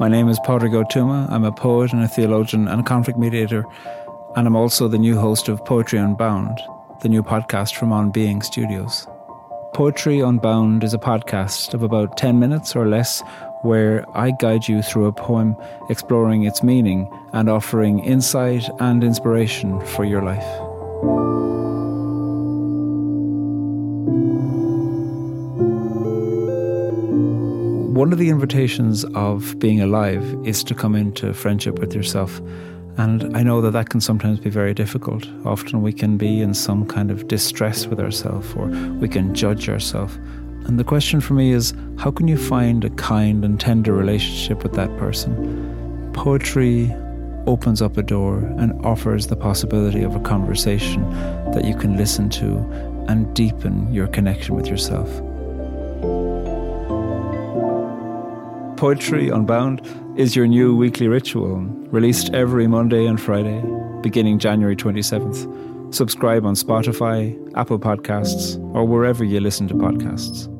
My name is Pádraig Ó Tuama. I'm a poet and a theologian and a conflict mediator, and I'm also the new host of Poetry Unbound, the new podcast from On Being Studios. Poetry Unbound is a podcast of about 10 minutes or less where I guide you through a poem, exploring its meaning and offering insight and inspiration for your life. One of the invitations of being alive is to come into friendship with yourself. And I know that that can sometimes be very difficult. Often we can be in some kind of distress with ourselves or we can judge ourselves. And the question for me is how can you find a kind and tender relationship with that person? Poetry opens up a door and offers the possibility of a conversation that you can listen to and deepen your connection with yourself. Poetry Unbound is your new weekly ritual, released every Monday and Friday, beginning January 27th. Subscribe on Spotify, Apple Podcasts, or wherever you listen to podcasts.